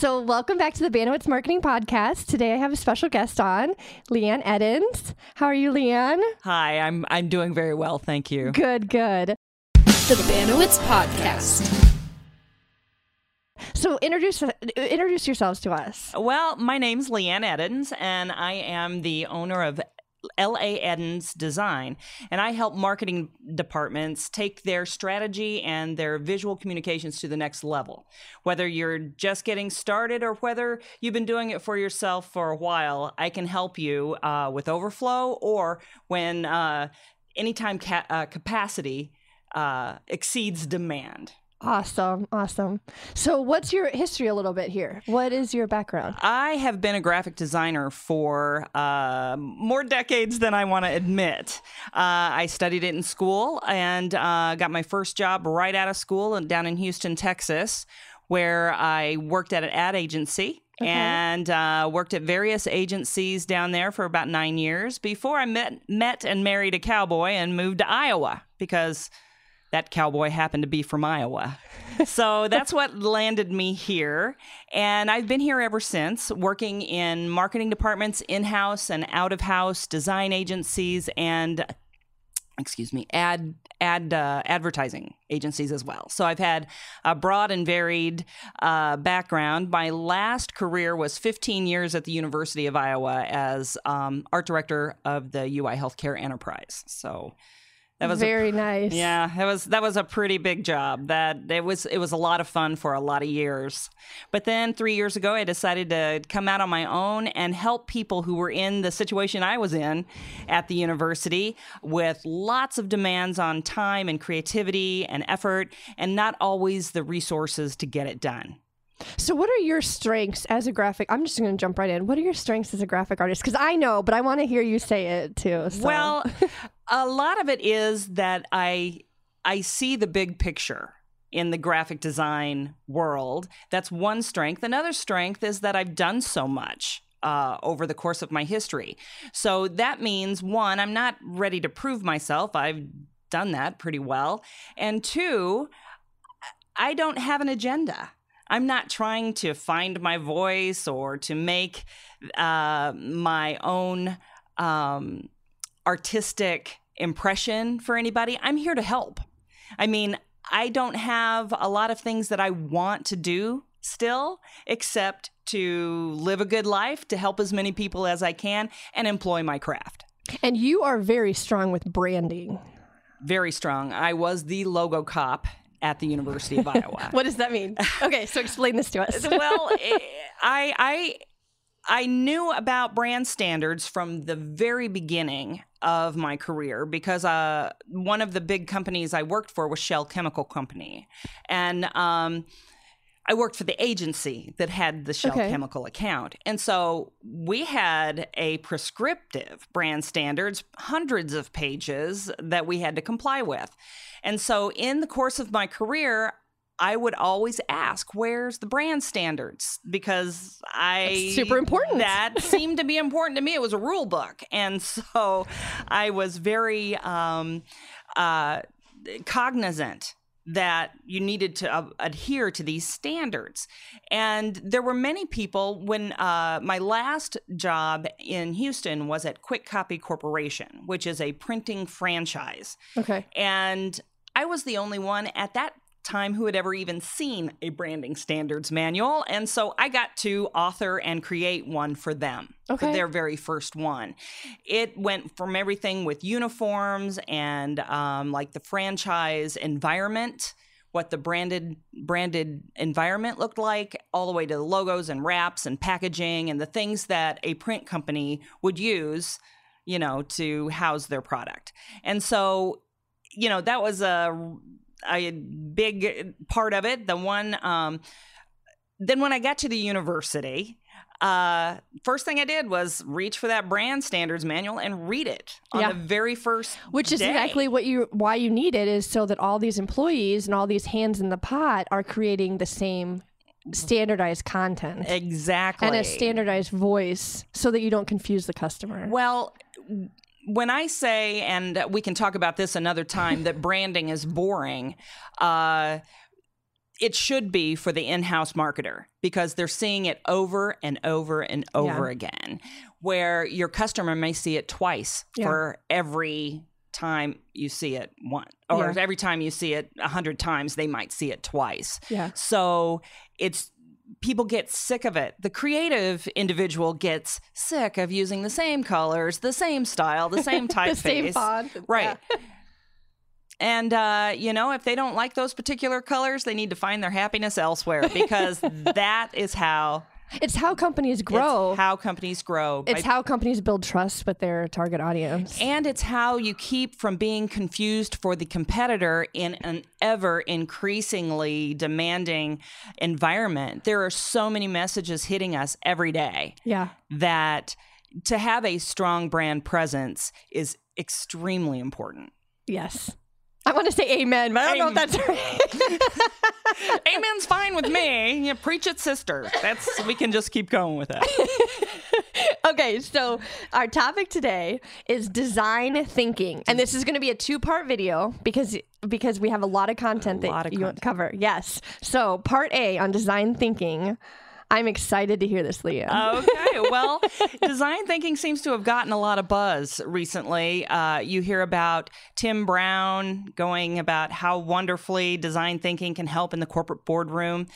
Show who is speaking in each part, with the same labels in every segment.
Speaker 1: So, welcome back to the Banowitz Marketing Podcast. Today, I have a special guest on, Leanne Edens. How are you, Leanne?
Speaker 2: Hi, I'm I'm doing very well, thank you.
Speaker 1: Good, good.
Speaker 3: The Banowitz Podcast.
Speaker 1: So, introduce introduce yourselves to us.
Speaker 2: Well, my name's Leanne Edens, and I am the owner of LA Edens Design, and I help marketing departments take their strategy and their visual communications to the next level. Whether you're just getting started or whether you've been doing it for yourself for a while, I can help you uh, with overflow or when uh, anytime ca- uh, capacity uh, exceeds demand.
Speaker 1: Awesome, awesome. So, what's your history a little bit here? What is your background?
Speaker 2: I have been a graphic designer for uh, more decades than I want to admit. Uh, I studied it in school and uh, got my first job right out of school and down in Houston, Texas, where I worked at an ad agency.
Speaker 1: Okay.
Speaker 2: And uh, worked at various agencies down there for about nine years before I met met and married a cowboy and moved to Iowa because that cowboy happened to be from Iowa. so that's what landed me here. And I've been here ever since, working in marketing departments, in house and out of house, design agencies, and excuse me, ad ad uh, advertising agencies as well. So I've had a broad and varied uh, background. My last career was 15 years at the University of Iowa as um, art director of the UI Healthcare Enterprise. So that was a
Speaker 1: very nice.
Speaker 2: yeah, that was that was a pretty big job. That it was it was a lot of fun for a lot of years. But then 3 years ago I decided to come out on my own and help people who were in the situation I was in at the university with lots of demands on time and creativity and effort and not always the resources to get it done.
Speaker 1: So, what are your strengths as a graphic? I'm just going to jump right in. What are your strengths as a graphic artist? Because I know, but I want to hear you say it too. so.
Speaker 2: Well, a lot of it is that I I see the big picture in the graphic design world. That's one strength. Another strength is that I've done so much. Uh, over the course of my history. So that means one, I'm not ready to prove myself. I've done that pretty well. And two, I don't have an agenda. I'm not trying to find my voice or to make uh, my own um, artistic impression for anybody. I'm here to help. I mean, I don't have a lot of things that I want to do still, except to live a good life, to help as many people as I can, and employ my craft.
Speaker 1: and you are very strong with branding.
Speaker 2: Very strong. I was the logo cop at the University of Iowa.
Speaker 1: What does that mean? Okay, so explain this to us.
Speaker 2: well, eh, I I I knew about brand standards from the very beginning of my career because uh, one of the big companies I worked for was Shell Chemical Company, and um, I worked for the agency that had the Shell
Speaker 1: Okay.
Speaker 2: Chemical account, and so we had a prescriptive brand standards, hundreds of pages that we had to comply with, and so in the course of my career. I would always ask, "Where's the brand standards?" Because I
Speaker 1: That's super important.
Speaker 2: That seemed to be important to me. It was a rule book, and so I was very um, uh, cognizant that you needed to uh, adhere to these standards. And there were many people when uh, my last job in Houston was at Kwik Kopy Corporation, which is a printing franchise.
Speaker 1: Okay.
Speaker 2: And I was the only one at that time who had ever even seen a branding standards manual. And so I got to author and create one for them,
Speaker 1: Okay.
Speaker 2: for their very first one. It went from everything with uniforms and um, like the franchise environment. What the branded branded environment looked like, all the way to the logos and wraps and packaging and the things that a print company would use, you know, to house their product. And so you know that was a, a big part of it the one um, then when i got to the university uh, first thing i did was reach for that brand standards manual and read it on
Speaker 1: Yeah.
Speaker 2: the very first
Speaker 1: Which is
Speaker 2: day.
Speaker 1: exactly what you why you need it is so that all these employees and all these hands in the pot are creating the same standardized content
Speaker 2: exactly
Speaker 1: and a standardized voice so that you don't confuse the customer.
Speaker 2: Well, when I say, and we can talk about this another time, that branding is boring, uh, it should be for the in-house marketer because they're seeing it over and over and over
Speaker 1: Yeah.
Speaker 2: again where your customer may see it twice
Speaker 1: Yeah.
Speaker 2: for every time you see it one or
Speaker 1: Yeah.
Speaker 2: every time you see it a hundred times they might see it twice
Speaker 1: Yeah.
Speaker 2: so it's people get sick of it the creative individual gets sick of using the same colors the same style the same
Speaker 1: the
Speaker 2: typeface
Speaker 1: same font.
Speaker 2: Right. And uh, you know, if they don't like those particular colors, they need to find their happiness elsewhere because that is how
Speaker 1: It's how companies
Speaker 2: it's
Speaker 1: grow.
Speaker 2: how companies grow.
Speaker 1: It's how companies build trust with their target audience.
Speaker 2: and it's how you keep from being confused for the competitor in an ever increasingly demanding environment. There are so many messages hitting us every day
Speaker 1: yeah.
Speaker 2: that to have a strong brand presence is extremely important.
Speaker 1: Yes. I want to say amen, but I don't know if that's right.
Speaker 2: Amen's fine with me. You preach it, sister. That's we can just keep going with that.
Speaker 1: okay, so our topic today is design thinking, and this is going to be a two-part video because because we have a lot of content
Speaker 2: lot
Speaker 1: that
Speaker 2: of
Speaker 1: you
Speaker 2: content.
Speaker 1: cover. Yes. So part A on design thinking. I'm excited to hear this, Leah.
Speaker 2: Okay, well, design thinking seems to have gotten a lot of buzz recently. Uh, you hear about Tim Brown going about how wonderfully design thinking can help in the corporate boardroom.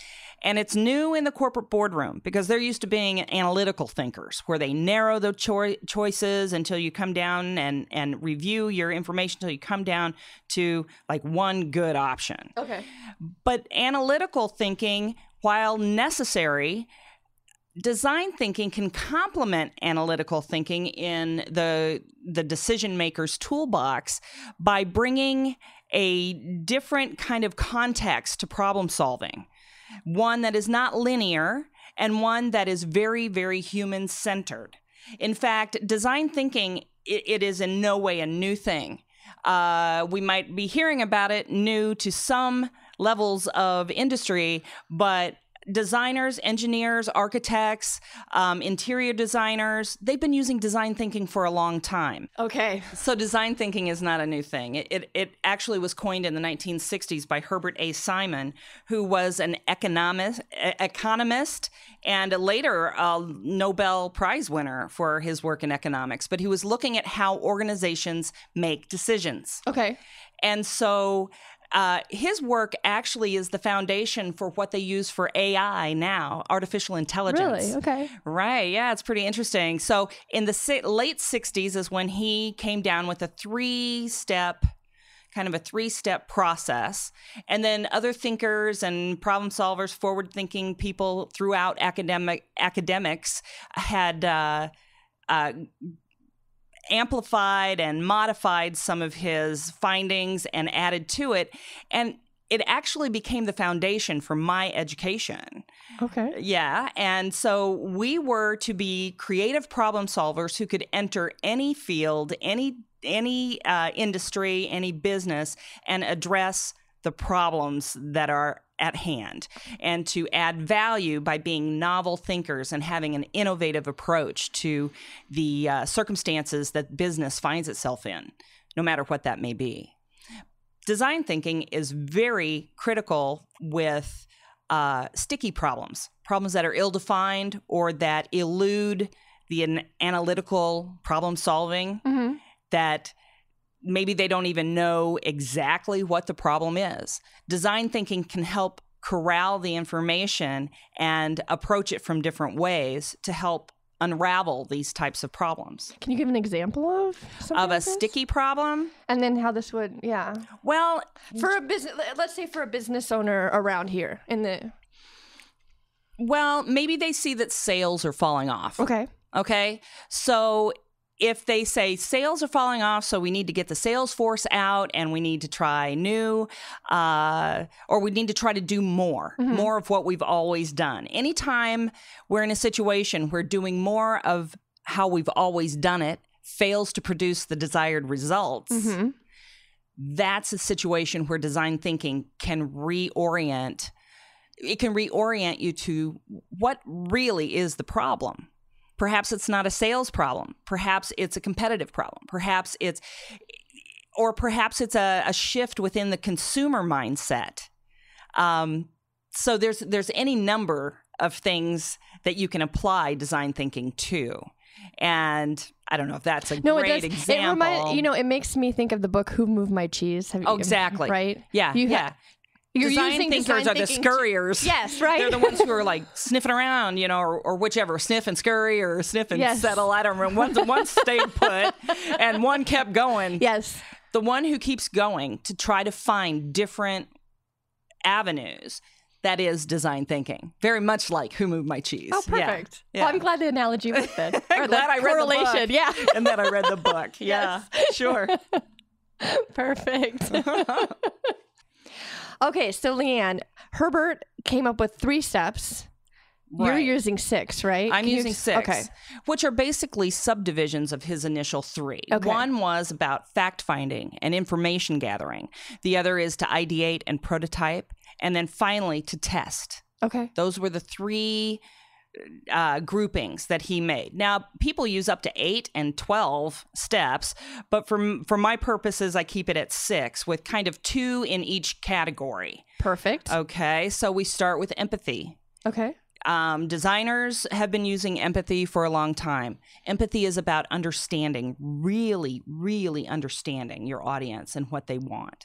Speaker 2: And it's new in the corporate boardroom because they're used to being analytical thinkers where they narrow the choi- choices until you come down and, and review your information until you come down to like one good option.
Speaker 1: okay.
Speaker 2: But analytical thinking, while necessary, design thinking can complement analytical thinking in the the decision maker's toolbox by bringing a different kind of context to problem solving. One that is not linear and one that is very very human centered in fact design thinking it, it is in no way a new thing. Uh, we might be hearing about it new to some levels of industry but designers, engineers, architects, um, interior designers, they've been using design thinking for a long time.
Speaker 1: Okay.
Speaker 2: So design thinking is not a new thing. It, it, it actually was coined in the 1960s by Herbert A. Simon, who was an economist, economist and later a Nobel Prize winner for his work in economics. But he was looking at how organizations make decisions.
Speaker 1: Okay.
Speaker 2: And so uh, his work actually is the foundation for what they use for AI now, artificial intelligence.
Speaker 1: Really? Okay.
Speaker 2: Right. Yeah, it's pretty interesting. So, in the si- late 60s is when he came down with a three step, kind of a three step process. And then other thinkers and problem solvers, forward thinking people throughout academic academics had. Uh, uh, amplified and modified some of his findings and added to it and it actually became the foundation for my education
Speaker 1: Okay.
Speaker 2: yeah. And so we were to be creative problem solvers who could enter any field, any any uh, industry, any business, and address the problems that are at hand, and to add value by being novel thinkers and having an innovative approach to the uh, circumstances that business finds itself in, no matter what that may be. Design thinking is very critical with uh, sticky problems, problems that are ill defined or that elude the an- analytical problem solving,
Speaker 1: Mm-hmm.
Speaker 2: that maybe they don't even know exactly what the problem is. Design thinking can help corral the information and approach it from different ways to help unravel these types of problems.
Speaker 1: Can you give an example of
Speaker 2: Of a
Speaker 1: like
Speaker 2: sticky problem,
Speaker 1: And then how this would, yeah,
Speaker 2: well,
Speaker 1: for a business. Let's say for a business owner around here in the.
Speaker 2: well, maybe they see that sales are falling off.
Speaker 1: Okay.
Speaker 2: Okay. So if they say sales are falling off, so we need to get the sales force out and we need to try new, uh, or we need to try to do more, more of what we've always done. Anytime we're in a situation where doing more of how we've always done it fails to produce the desired results,
Speaker 1: Mm-hmm.
Speaker 2: that's a situation where design thinking can reorient it can reorient you to what really is the problem perhaps it's not a sales problem perhaps it's a competitive problem perhaps it's or perhaps it's a, a shift within the consumer mindset um, so there's there's any number of things that you can apply design thinking to. And I don't know if that's a
Speaker 1: No,
Speaker 2: great
Speaker 1: it does.
Speaker 2: example.
Speaker 1: It remind, you know, it makes me think of the book "Who Moved My Cheese." Have you,
Speaker 2: Oh, exactly.
Speaker 1: Right.
Speaker 2: yeah,
Speaker 1: You ha-
Speaker 2: yeah.
Speaker 1: You're
Speaker 2: design
Speaker 1: using
Speaker 2: thinkers
Speaker 1: design
Speaker 2: are the scurriers.
Speaker 1: Yes, right.
Speaker 2: They're the ones who are like sniffing around, you know, or, or whichever, sniff and scurry or sniff and
Speaker 1: Yes.
Speaker 2: settle. I don't remember. One, one stayed put and one kept going.
Speaker 1: yes.
Speaker 2: The one who keeps going to try to find different avenues. That is design thinking. Very much like Who Moved My Cheese.
Speaker 1: Oh, perfect.
Speaker 2: Yeah.
Speaker 1: Well, I'm glad the analogy worked then.
Speaker 2: I'm glad I read the
Speaker 1: correlation.
Speaker 2: book.
Speaker 1: Yeah.
Speaker 2: and then I read the book. Yeah, sure.
Speaker 1: Perfect. Okay, so Leanne, Herbert came up with three steps. You're using six, right?
Speaker 2: I'm
Speaker 1: Can
Speaker 2: using
Speaker 1: ex-
Speaker 2: six,
Speaker 1: Okay.
Speaker 2: which are basically subdivisions of his initial three.
Speaker 1: Okay.
Speaker 2: One was about fact finding and information gathering, the other is to ideate and prototype, and then finally to test.
Speaker 1: Okay.
Speaker 2: Those were the three uh, groupings that he made. Now, people use up to eight and 12 steps, but for, for my purposes, I keep it at six with kind of two in each category.
Speaker 1: Perfect.
Speaker 2: Okay, so we start with empathy.
Speaker 1: okay.
Speaker 2: Um, designers have been using empathy for a long time. Empathy is about understanding, really, really understanding your audience and what they want.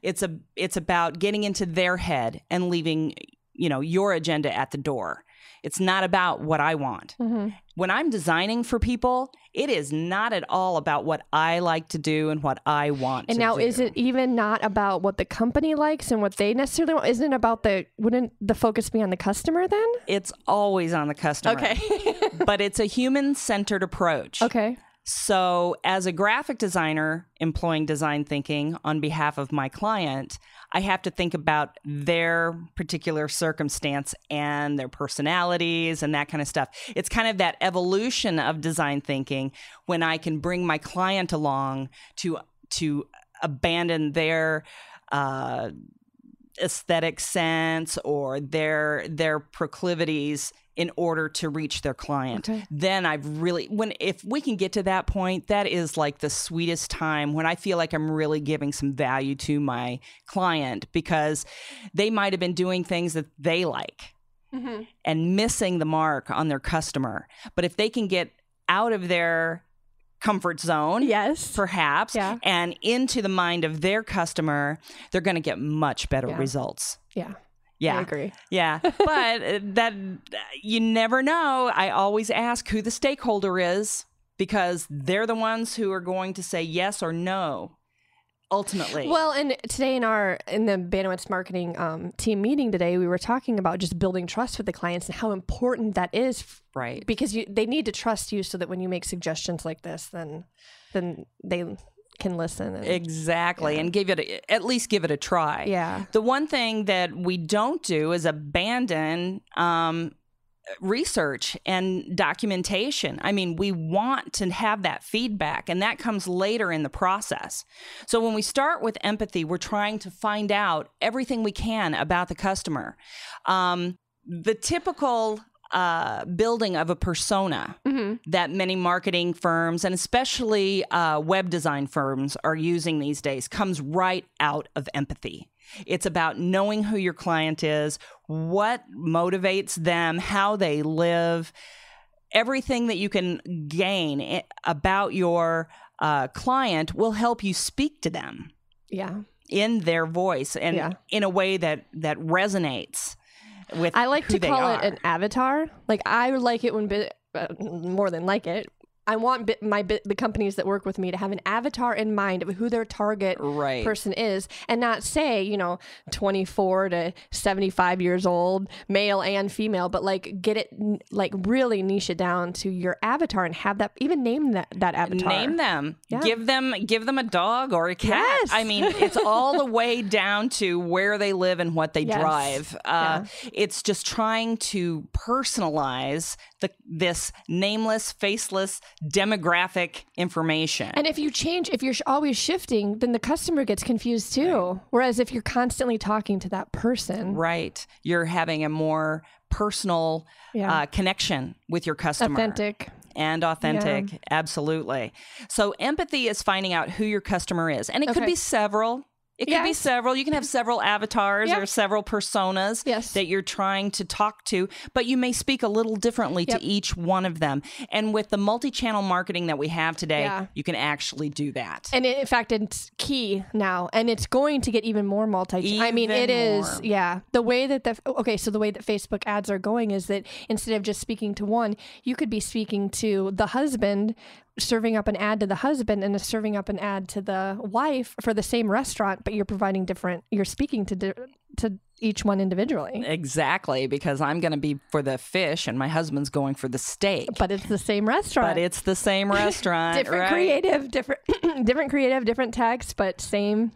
Speaker 2: It's a it's about getting into their head and leaving, you know, your agenda at the door. It's not about what I want.
Speaker 1: hmm
Speaker 2: When I'm designing for people, it is not at all about what I like to do and what I want
Speaker 1: And now,
Speaker 2: do.
Speaker 1: is it even not about what the company likes and what they necessarily want? Isn't it about the? Wouldn't the focus be on the customer then?
Speaker 2: It's always on the customer. Okay, but it's a human centered approach.
Speaker 1: okay.
Speaker 2: So, as a graphic designer employing design thinking on behalf of my client, I have to think about their particular circumstance and their personalities and that kind of stuff. It's kind of that evolution of design thinking when I can bring my client along to to abandon their uh, aesthetic sense or their their proclivities in order to reach their client
Speaker 1: Okay.
Speaker 2: then i've really when if we can get to that point that is like the sweetest time when i feel like i'm really giving some value to my client because they might have been doing things that they like
Speaker 1: Mm-hmm.
Speaker 2: and missing the mark on their customer but if they can get out of their comfort zone
Speaker 1: Yes.
Speaker 2: perhaps
Speaker 1: Yeah.
Speaker 2: and into the mind of their customer they're going to get much better
Speaker 1: Yeah.
Speaker 2: results
Speaker 1: yeah.
Speaker 2: yeah
Speaker 1: I agree.
Speaker 2: yeah but uh, that you never know i always ask who the stakeholder is because they're the ones who are going to say yes or no ultimately
Speaker 1: Well, and today in our in the Bandwidth marketing um, team meeting today, we were talking about just building trust with the clients and how important that is f-
Speaker 2: right
Speaker 1: because you they need to trust you so that when you make suggestions like this, then then they can listen. And,
Speaker 2: exactly and give it a, at least give it a try
Speaker 1: yeah.
Speaker 2: The one thing that we don't do is abandon um, research and documentation. I mean, we want to have that feedback, and that comes later in the process. So when we start with empathy, we're trying to find out everything we can about the customer. Um, the typical uh, building of a persona
Speaker 1: hmm
Speaker 2: that many marketing firms and especially uh, web design firms are using these days comes right out of empathy. It's about knowing who your client is, what motivates them, how they live, everything that you can gain about your uh, client will help you speak to them
Speaker 1: Yeah.
Speaker 2: in their voice and
Speaker 1: Yeah.
Speaker 2: in a way that that resonates with
Speaker 1: I like to call it an avatar. Like I like it when bit uh, more than like it. I want bit, my bit, the companies that work with me to have an avatar in mind of who their target
Speaker 2: right
Speaker 1: person is and not say, you know, 24 to 75 years old, male and female, but like get it n- like really niche it down to your avatar and have that even name that that avatar.
Speaker 2: Name them.
Speaker 1: Yeah.
Speaker 2: Give them give them a dog or a cat.
Speaker 1: Yes.
Speaker 2: I mean, it's all the way down to where they live and what they
Speaker 1: Yes.
Speaker 2: drive. Uh, It's just trying to personalize the this nameless, faceless demographic information.
Speaker 1: And if you change, if you're always shifting, then the customer gets confused too. Whereas if you're constantly talking to that person,
Speaker 2: right, you're having a more personal
Speaker 1: Yeah.
Speaker 2: uh, connection with your customer.
Speaker 1: authentic.
Speaker 2: and authentic. Absolutely. So empathy is finding out who your customer is. And it could be several. It could be several. You can have several avatars
Speaker 1: Yeah.
Speaker 2: or several personas
Speaker 1: Yes.
Speaker 2: that you're trying to talk to, but you may speak a little differently
Speaker 1: Yep.
Speaker 2: to each one of them. And with the multi-channel marketing that we have today,
Speaker 1: Yeah.
Speaker 2: you can actually do that.
Speaker 1: And in fact, it's key now, and it's going to get even more multi. I mean, it is.
Speaker 2: more.
Speaker 1: Yeah, the way that the okay, so the way that Facebook ads are going is that instead of just speaking to one, you could be speaking to the husband, serving up an ad to the husband, and serving up an ad to the wife for the same restaurant, but you're providing different. You're speaking to di- to each one individually,
Speaker 2: Exactly, because I'm going to be for the fish and my husband's going for the steak.
Speaker 1: but it's the same restaurant.
Speaker 2: But it's the same restaurant,
Speaker 1: different
Speaker 2: right?
Speaker 1: creative, different different creative, different text, but same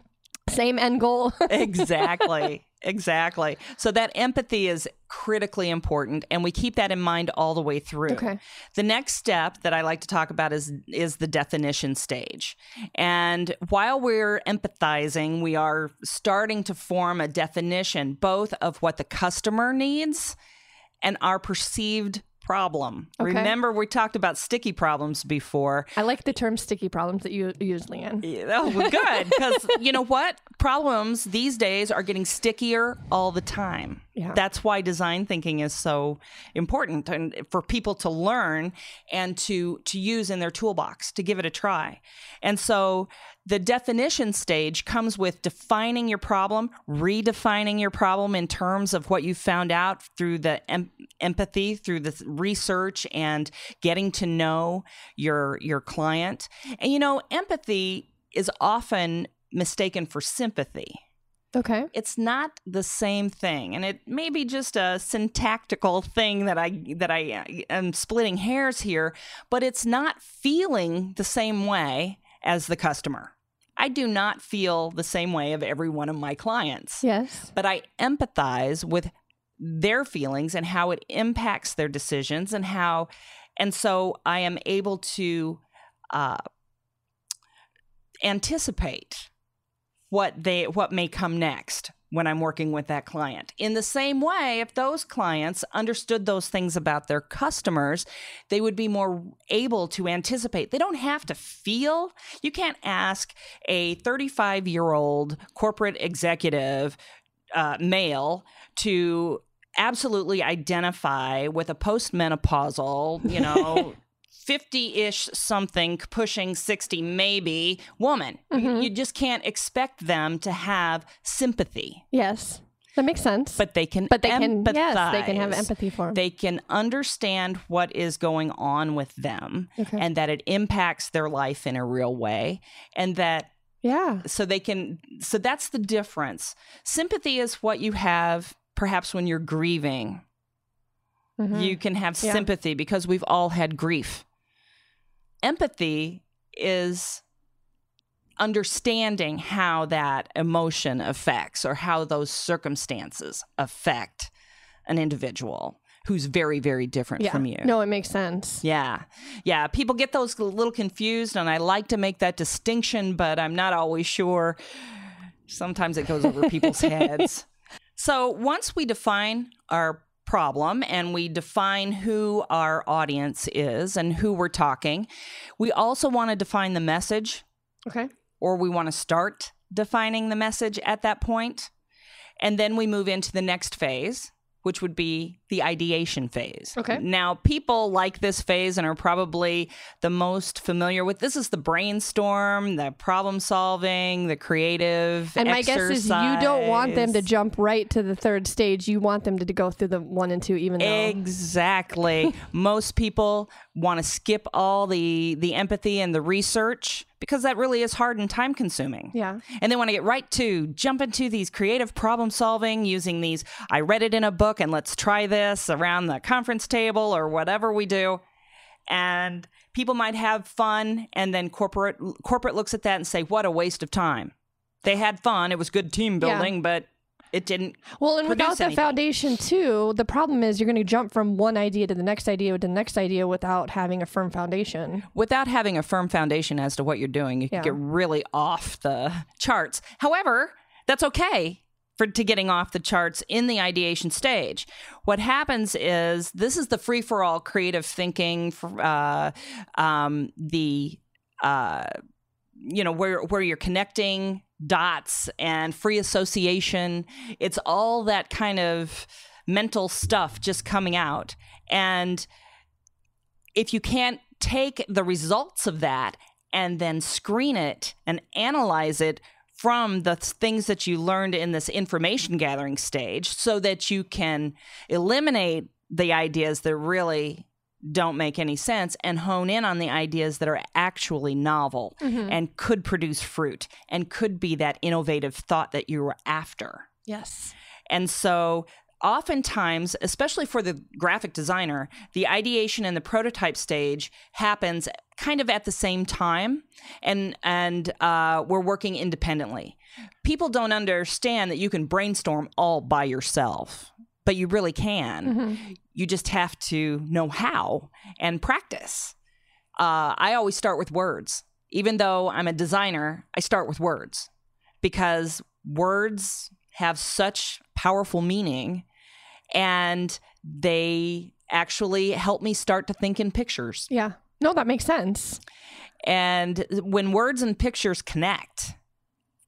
Speaker 1: same end goal.
Speaker 2: exactly. Exactly. So that empathy is critically important and we keep that in mind all the way through.
Speaker 1: Okay.
Speaker 2: The next step that I like to talk about is is the definition stage. And while we're empathizing, we are starting to form a definition both of what the customer needs and our perceived problem.
Speaker 1: Okay.
Speaker 2: Remember we talked about sticky problems before.
Speaker 1: I like the term sticky problems that you use, Leanne.
Speaker 2: Yeah, Oh, well, good. Because you know what? Problems these days are getting stickier all the time.
Speaker 1: Yeah.
Speaker 2: That's why design thinking is so important and for people to learn and to to use in their toolbox to give it a try. And so the definition stage comes with defining your problem, redefining your problem in terms of what you found out through the em- empathy, through the research and getting to know your your client. And you know, empathy is often mistaken for sympathy
Speaker 1: Okay.
Speaker 2: it's not the same thing and it may be just a syntactical thing that i that i uh, am splitting hairs here but it's not feeling the same way as the customer i do not feel the same way of every one of my clients
Speaker 1: Yes.
Speaker 2: but i empathize with their feelings and how it impacts their decisions and how and so i am able to uh, anticipate what they what may come next when I'm working with that client. In the same way, if those clients understood those things about their customers, they would be more able to anticipate. They don't have to feel. You can't ask a 35 year old corporate executive uh, male to absolutely identify with a postmenopausal, you know. 50-ish something pushing 60 maybe woman you, you just can't expect them to have sympathy
Speaker 1: Yes. That makes sense.
Speaker 2: but they can
Speaker 1: But they can- yes, they can have empathy for 'em.
Speaker 2: they can understand what is going on with them
Speaker 1: Okay.
Speaker 2: and that it impacts their life in a real way and that
Speaker 1: yeah.
Speaker 2: so they can so that's the difference sympathy is what you have perhaps when you're grieving
Speaker 1: Mhm.
Speaker 2: you can have
Speaker 1: Yeah.
Speaker 2: sympathy because we've all had grief empathy is understanding how that emotion affects or how those circumstances affect an individual who's very very different
Speaker 1: yeah.
Speaker 2: from you
Speaker 1: No, it makes sense.
Speaker 2: yeah. Yeah. People get those a little confused, and I like to make that distinction, but I'm not always sure. Sometimes it goes over people's heads. So once we define our problem and we define who our audience is and who we're talking, we also want to define the message
Speaker 1: Okay.
Speaker 2: or we want to start defining the message at that point. And then we move into the next phase, which would be the ideation phase.
Speaker 1: Okay.
Speaker 2: Now, people like this phase and are probably the most familiar with this is the brainstorm, the problem solving, the creative.
Speaker 1: And my guess is you don't want them to jump right to the third stage. You want them to, to go through the one and two, even though.
Speaker 2: Exactly. Most people want to skip all the the empathy and the research because that really is hard and time consuming.
Speaker 1: Yeah.
Speaker 2: And they want to get right to jump into these creative problem solving using these I read it in a book and let's try this around the conference table or whatever we do. And people might have fun and then corporate corporate looks at that and say what a waste of time. They had fun, it was good team
Speaker 1: Yeah.
Speaker 2: building, but it didn't
Speaker 1: Well, and without the foundation, too, the problem is you're going to jump from one idea to the next idea to the next idea without having a firm foundation.
Speaker 2: without having a firm foundation as to what you're doing, you
Speaker 1: Yeah.
Speaker 2: can get really off the charts. However, that's okay for to getting off the charts in the ideation stage. What happens is this is the free for all creative thinking, for, uh, um, the uh, you know where where you're connecting dots and free association. It's all that kind of mental stuff just coming out. And if you can't take the results of that and then screen it and analyze it from the things that you learned in this information gathering stage so that you can eliminate the ideas that really don't make any sense and hone in on the ideas that are actually novel and could produce fruit and could be that innovative thought that you were after.
Speaker 1: Yes.
Speaker 2: And so, oftentimes, especially for the graphic designer, the ideation and the prototype stage happens kind of at the same time, and and uh, we're working independently. People don't understand that you can brainstorm all by yourself, but you really can. You just have to know how and practice. Uh, I always start with words. Even though I'm a designer, I start with words because words have such powerful meaning and they actually help me start to think in pictures.
Speaker 1: Yeah. No, that makes sense.
Speaker 2: And when words and pictures connect,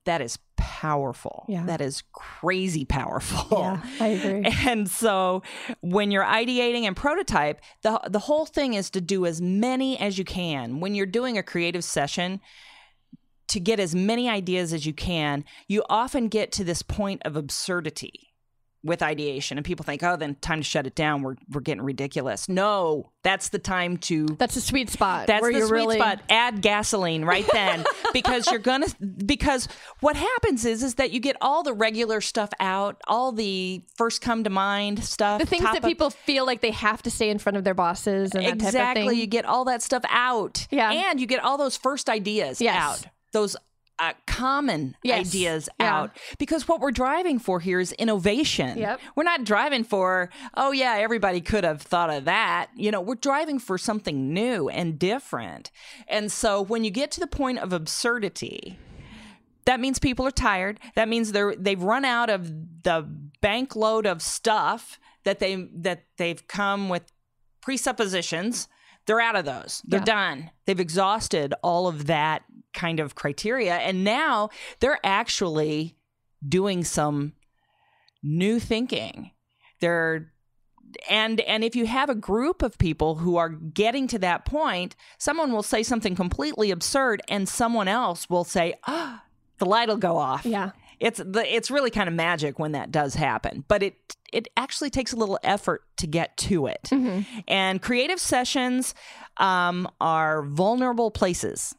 Speaker 2: that is powerful.
Speaker 1: Yeah.
Speaker 2: That is crazy powerful.
Speaker 1: Yeah, I agree.
Speaker 2: And so when you're ideating and prototype, the the whole thing is to do as many as you can. When you're doing a creative session, to get as many ideas as you can, you often get to this point of absurdity with ideation and people think, "Oh, then time to shut it down. We're we're getting ridiculous." No, that's the time to
Speaker 1: That's a sweet spot.
Speaker 2: that's the sweet
Speaker 1: really,
Speaker 2: spot. Add gasoline right then, because you're gonna. Because what happens is, is that you get all the regular stuff out, all the first come to mind stuff,
Speaker 1: The things that
Speaker 2: of-
Speaker 1: people feel like they have to say in front of their bosses and that type of
Speaker 2: exactly. You get all that stuff out,
Speaker 1: Yeah.
Speaker 2: and you get all those first ideas
Speaker 1: Yes.
Speaker 2: out. Those. Uh, common
Speaker 1: Yes.
Speaker 2: ideas
Speaker 1: Yeah.
Speaker 2: out because what we're driving for here is innovation.
Speaker 1: Yep.
Speaker 2: We're not driving for, oh, yeah, everybody could have thought of that. You know, we're driving for something new and different. And so when you get to the point of absurdity, that means people are tired. That means they're they've run out of the bank load of stuff that they that they've come with presuppositions. They're out of those. They're
Speaker 1: Yeah.
Speaker 2: done. They've exhausted all of that kind of criteria and now they're actually doing some new thinking. They're and and if you have a group of people who are getting to that point, someone will say something completely absurd and someone else will say, "Ah, the light will go off."
Speaker 1: yeah.
Speaker 2: It's the it's really kind of magic when that does happen, but it it actually takes a little effort to get to it.
Speaker 1: Mm-hmm.
Speaker 2: And creative sessions um, are vulnerable places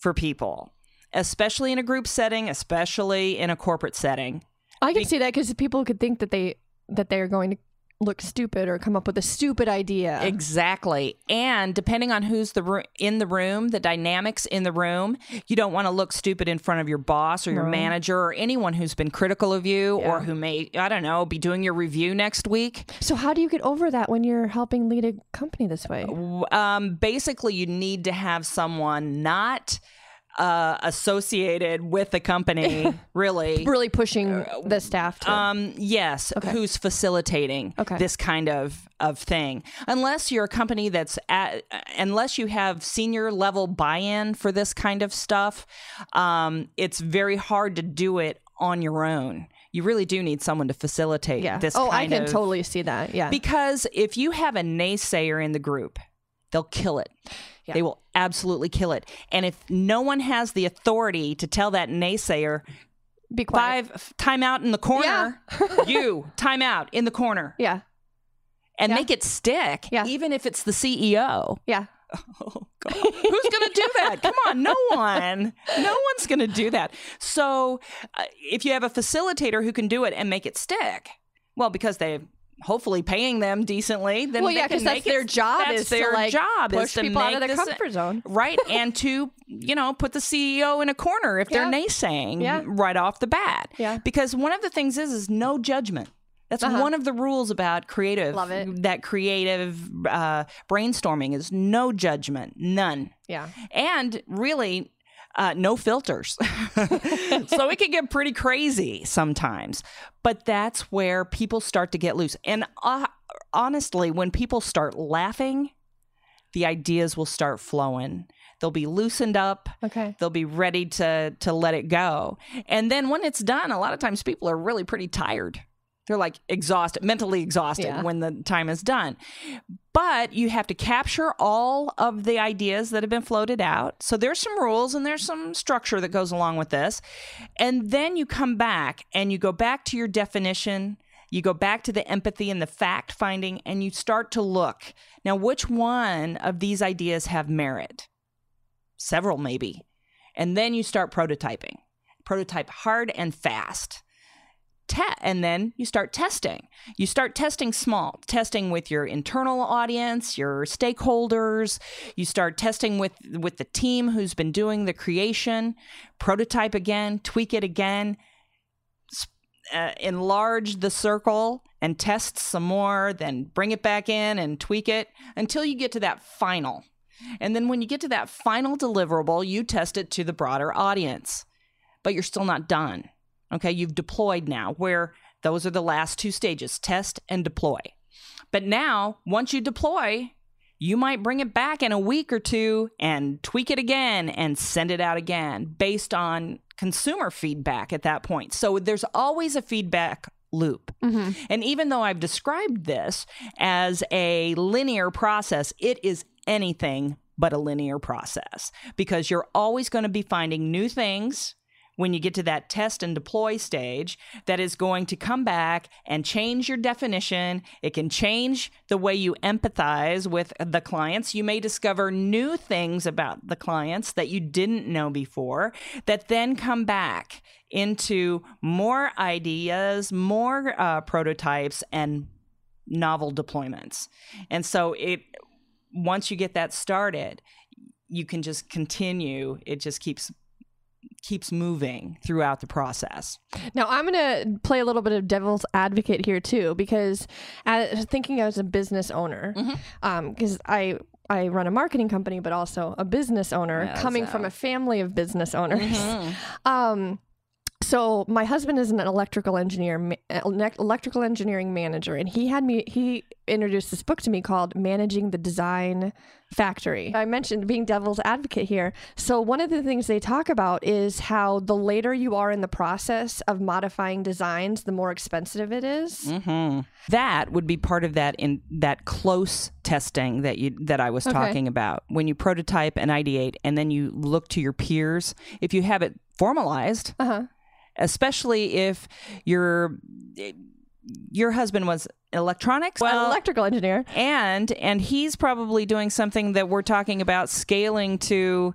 Speaker 2: for people, especially in a group setting, especially in a corporate setting.
Speaker 1: I can see that because people could think that they that they are going to look stupid or come up with a stupid idea.
Speaker 2: Exactly. And depending on who's the ro- in the room, the dynamics in the room, you don't want to look stupid in front of your boss or your
Speaker 1: No.
Speaker 2: manager or anyone who's been critical of you or who may, I don't know, be doing your review next week.
Speaker 1: so how do you get over that when you're helping lead a company this way?
Speaker 2: Um, basically, you need to have someone not uh, associated with the company, really.
Speaker 1: Really pushing the staff to.
Speaker 2: Um, yes, who's facilitating
Speaker 1: Okay.
Speaker 2: this kind of of thing? Unless you're a company that's at, unless you have senior level buy-in for this kind of stuff, um, it's very hard to do it on your own. You really do need someone to facilitate
Speaker 1: yeah.
Speaker 2: this.
Speaker 1: oh, I can
Speaker 2: of,
Speaker 1: totally see that. Yeah.
Speaker 2: because if you have a naysayer in the group, they'll kill it.
Speaker 1: Yeah.
Speaker 2: They will absolutely kill it. And if no one has the authority to tell that naysayer,
Speaker 1: Be quiet.
Speaker 2: five time out in the corner, you time out in the corner
Speaker 1: Yeah.
Speaker 2: and
Speaker 1: Yeah.
Speaker 2: make it stick,
Speaker 1: Yeah.
Speaker 2: even if it's the CEO.
Speaker 1: Yeah.
Speaker 2: Oh, God. Who's going to do that? Come on, no one. No one's going to do that. So, uh, if you have a facilitator who can do it and make it stick, well, because they hopefully paying them decently, then
Speaker 1: Well,
Speaker 2: they
Speaker 1: yeah,
Speaker 2: can
Speaker 1: because that's
Speaker 2: it-
Speaker 1: their job
Speaker 2: that's
Speaker 1: is
Speaker 2: their
Speaker 1: to like
Speaker 2: job
Speaker 1: push
Speaker 2: is to
Speaker 1: people out of their
Speaker 2: this-
Speaker 1: comfort zone.
Speaker 2: right and to you know put the ceo in a corner if they're naysaying
Speaker 1: Yeah.
Speaker 2: right off the bat
Speaker 1: Yeah.
Speaker 2: because one of the things is is no judgment that's
Speaker 1: Uh-huh.
Speaker 2: one of the rules about creative
Speaker 1: Love it.
Speaker 2: that creative uh, brainstorming is no judgment none
Speaker 1: Yeah.
Speaker 2: and really uh, no filters. so it can get pretty crazy sometimes. But that's where people start to get loose. And uh, honestly, when people start laughing, the ideas will start flowing. They'll be loosened up.
Speaker 1: Okay.
Speaker 2: They'll be ready to to let it go. And then when it's done, a lot of times people are really pretty tired. They're like exhausted, mentally exhausted
Speaker 1: Yeah.
Speaker 2: when the time is done. But you have to capture all of the ideas that have been floated out. So there's some rules and there's some structure that goes along with this. And then you come back and you go back to your definition. You go back to the empathy and the fact finding, and you start to look. Now, which one of these ideas have merit? Several, maybe. And then you start prototyping. Prototype hard and fast te- and then you start testing. You start testing small, testing with your internal audience, your stakeholders. You start testing with with the team who's been doing the creation. Prototype again, tweak it again, uh, enlarge the circle and test some more, then bring it back in and tweak it until you get to that final. And then when you get to that final deliverable, you test it to the broader audience. But you're still not done. Okay, you've deployed now, where those are the last two stages test and deploy. But now, once you deploy, you might bring it back in a week or two and tweak it again and send it out again based on consumer feedback at that point. So there's always a feedback loop. Mm-hmm. And even though I've described this as a linear process, it is anything but a linear process because you're always going to be finding new things when you get to that test and deploy stage that is going to come back and change your definition. It can change the way you empathize with the clients. You may discover new things about the clients that you didn't know before that then come back into more ideas, more uh, prototypes, and novel deployments. And so it once you get that started, you can just continue. It just keeps keeps moving throughout the process.
Speaker 1: Now I'm going to play a little bit of devil's advocate here too, because as, thinking as a business owner,
Speaker 2: Mm-hmm.
Speaker 1: because I I run a marketing company, but also a business owner,
Speaker 2: Yes,
Speaker 1: coming
Speaker 2: uh,
Speaker 1: from a family of business owners.
Speaker 2: Mm-hmm.
Speaker 1: Um, so my husband is an electrical engineer, electrical engineering manager, and he had me. He introduced this book to me called "Managing the Design Factory." I mentioned being devil's advocate here. So one of the things they talk about is how the later you are in the process of modifying designs, the more expensive it is.
Speaker 2: Mm-hmm. That would be part of that in that close testing that you that I was
Speaker 1: Okay.
Speaker 2: talking about. When you prototype and ideate, and then you look to your peers. If you have it formalized,
Speaker 1: Uh huh.
Speaker 2: Especially if your your husband was electronics,
Speaker 1: An uh, electrical engineer.
Speaker 2: and and he's probably doing something that we're talking about scaling to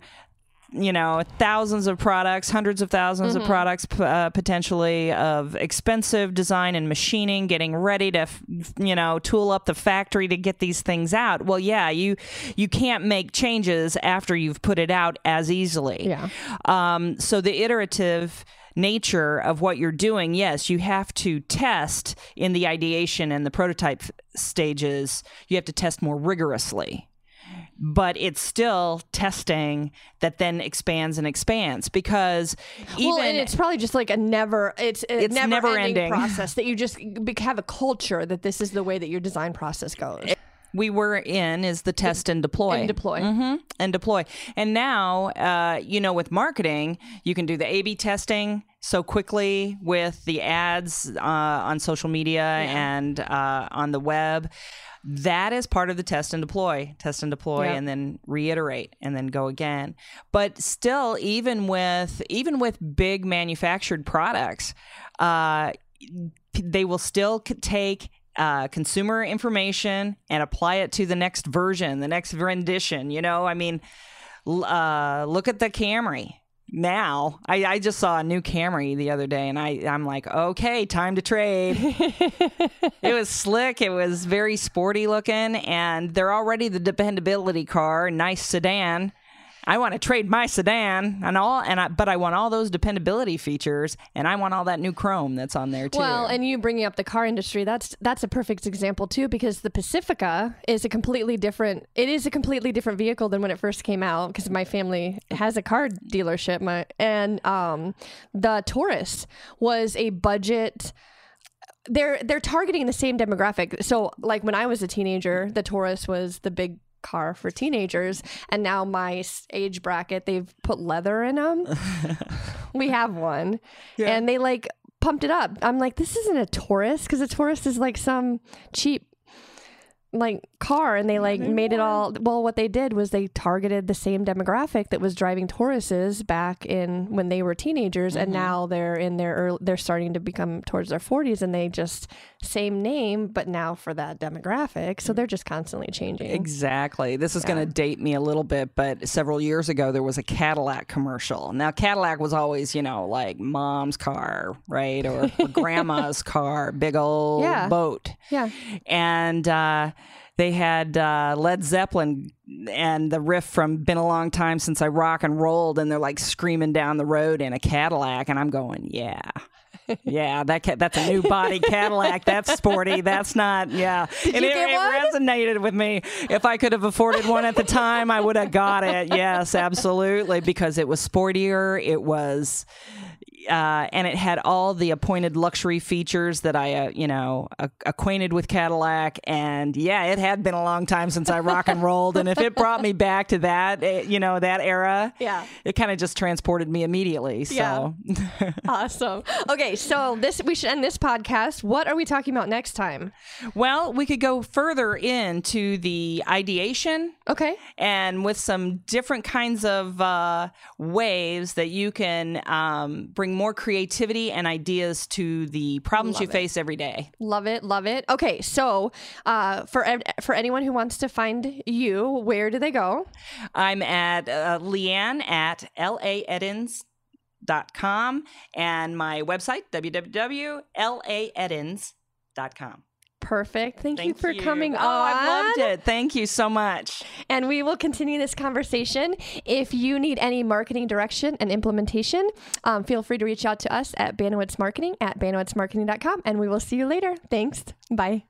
Speaker 2: you know thousands of products hundreds of 1000s
Speaker 1: Mm-hmm.
Speaker 2: of products uh, potentially of expensive design and machining getting ready to f- you know tool up the factory to get these things out well yeah you you can't make changes after you've put it out as easily
Speaker 1: Yeah.
Speaker 2: um, so the iterative nature of what you're doing, yes, you have to test in the ideation and the prototype stages. You have to test more rigorously. But it's still testing that then expands and expands because even
Speaker 1: well, and it's probably just like a never. It's a
Speaker 2: It's
Speaker 1: never,
Speaker 2: never
Speaker 1: ending
Speaker 2: ending.
Speaker 1: process that you just have a culture that this is the way that your design process goes.
Speaker 2: we were in is the test and deploy.
Speaker 1: And deploy.
Speaker 2: hmm And deploy. And now, uh, you know, with marketing, you can do the A B testing so quickly with the ads uh, on social media and uh, on the web. That is part of the test and deploy, test and deploy,
Speaker 1: Yep.
Speaker 2: and then reiterate and then go again. But still, even with even with big manufactured products, uh, they will still take uh, consumer information and apply it to the next version, the next rendition. You know, I mean, uh, look at the Camry. Now, I, I just saw a new Camry the other day, and I I'm like, okay, time to trade. it was slick. It was very sporty looking, and they're already the dependability car, nice sedan. I want to trade my sedan and all, and I, but I want all those dependability features, and I want all that new chrome that's on there too.
Speaker 1: Well, and you bringing up the car industry, that's that's a perfect example too, because the Pacifica is a completely different. It is a completely different vehicle than when it first came out. Because my family has a car dealership, my and um, the Taurus was a budget. They're they're targeting the same demographic. So, like when I was a teenager, the Taurus was the big car for teenagers. And now my age bracket, they've put leather in them. we have one, and they like pumped it up. I'm like, this isn't a Taurus because a Taurus is like some cheap like car and they like made it all well what they did was they targeted the same demographic that was driving Tauruses back in when they were teenagers and now they're in their early, they're starting to become towards their 40s and they just same name but now for that demographic so they're just constantly changing
Speaker 2: Exactly. This is going to date me a little bit, but several years ago there was a Cadillac commercial. Now Cadillac was always, you know, like mom's car, right, or, or grandma's car, big old
Speaker 1: Yeah.
Speaker 2: boat.
Speaker 1: yeah
Speaker 2: and uh, they had uh, Led Zeppelin and the riff from "Been a Long Time Since I Rock and Rolled," and they're like screaming down the road in a Cadillac, and I'm going, "Yeah." Yeah, that ca- that's a new body Cadillac. That's sporty. That's not. Yeah, and
Speaker 1: you
Speaker 2: it, it resonated with me. If I could have afforded one at the time, I would have got it. Yes, absolutely, because it was sportier. It was, uh, and it had all the appointed luxury features that I, uh, you know, acquainted with Cadillac. And yeah, it had been a long time since I rock and rolled, and if it brought me back to that, eh, you know, that era,
Speaker 1: Yeah.
Speaker 2: it kind of just transported me immediately. So.
Speaker 1: Yeah. awesome okay so this we should end this podcast what are we talking about next time
Speaker 2: Well, we could go further into the ideation
Speaker 1: okay
Speaker 2: and with some different kinds of uh, ways that you can um, bring more creativity and ideas to the problems you
Speaker 1: it.
Speaker 2: face every day.
Speaker 1: Love it, love it. Okay, so uh, for for anyone who wants to find you, where do they go?
Speaker 2: I'm at uh, Leanne at laedins.com and my website, www.laedins.com.
Speaker 1: Perfect. Thank, you
Speaker 2: Thank
Speaker 1: for coming
Speaker 2: oh,
Speaker 1: on.
Speaker 2: I loved it. Thank you so much.
Speaker 1: And we will continue this conversation. If you need any marketing direction and implementation, um, feel free to reach out to us at Bandwidth's Marketing at bandwidthsmarketing.com. And we will see you later. Thanks. Bye.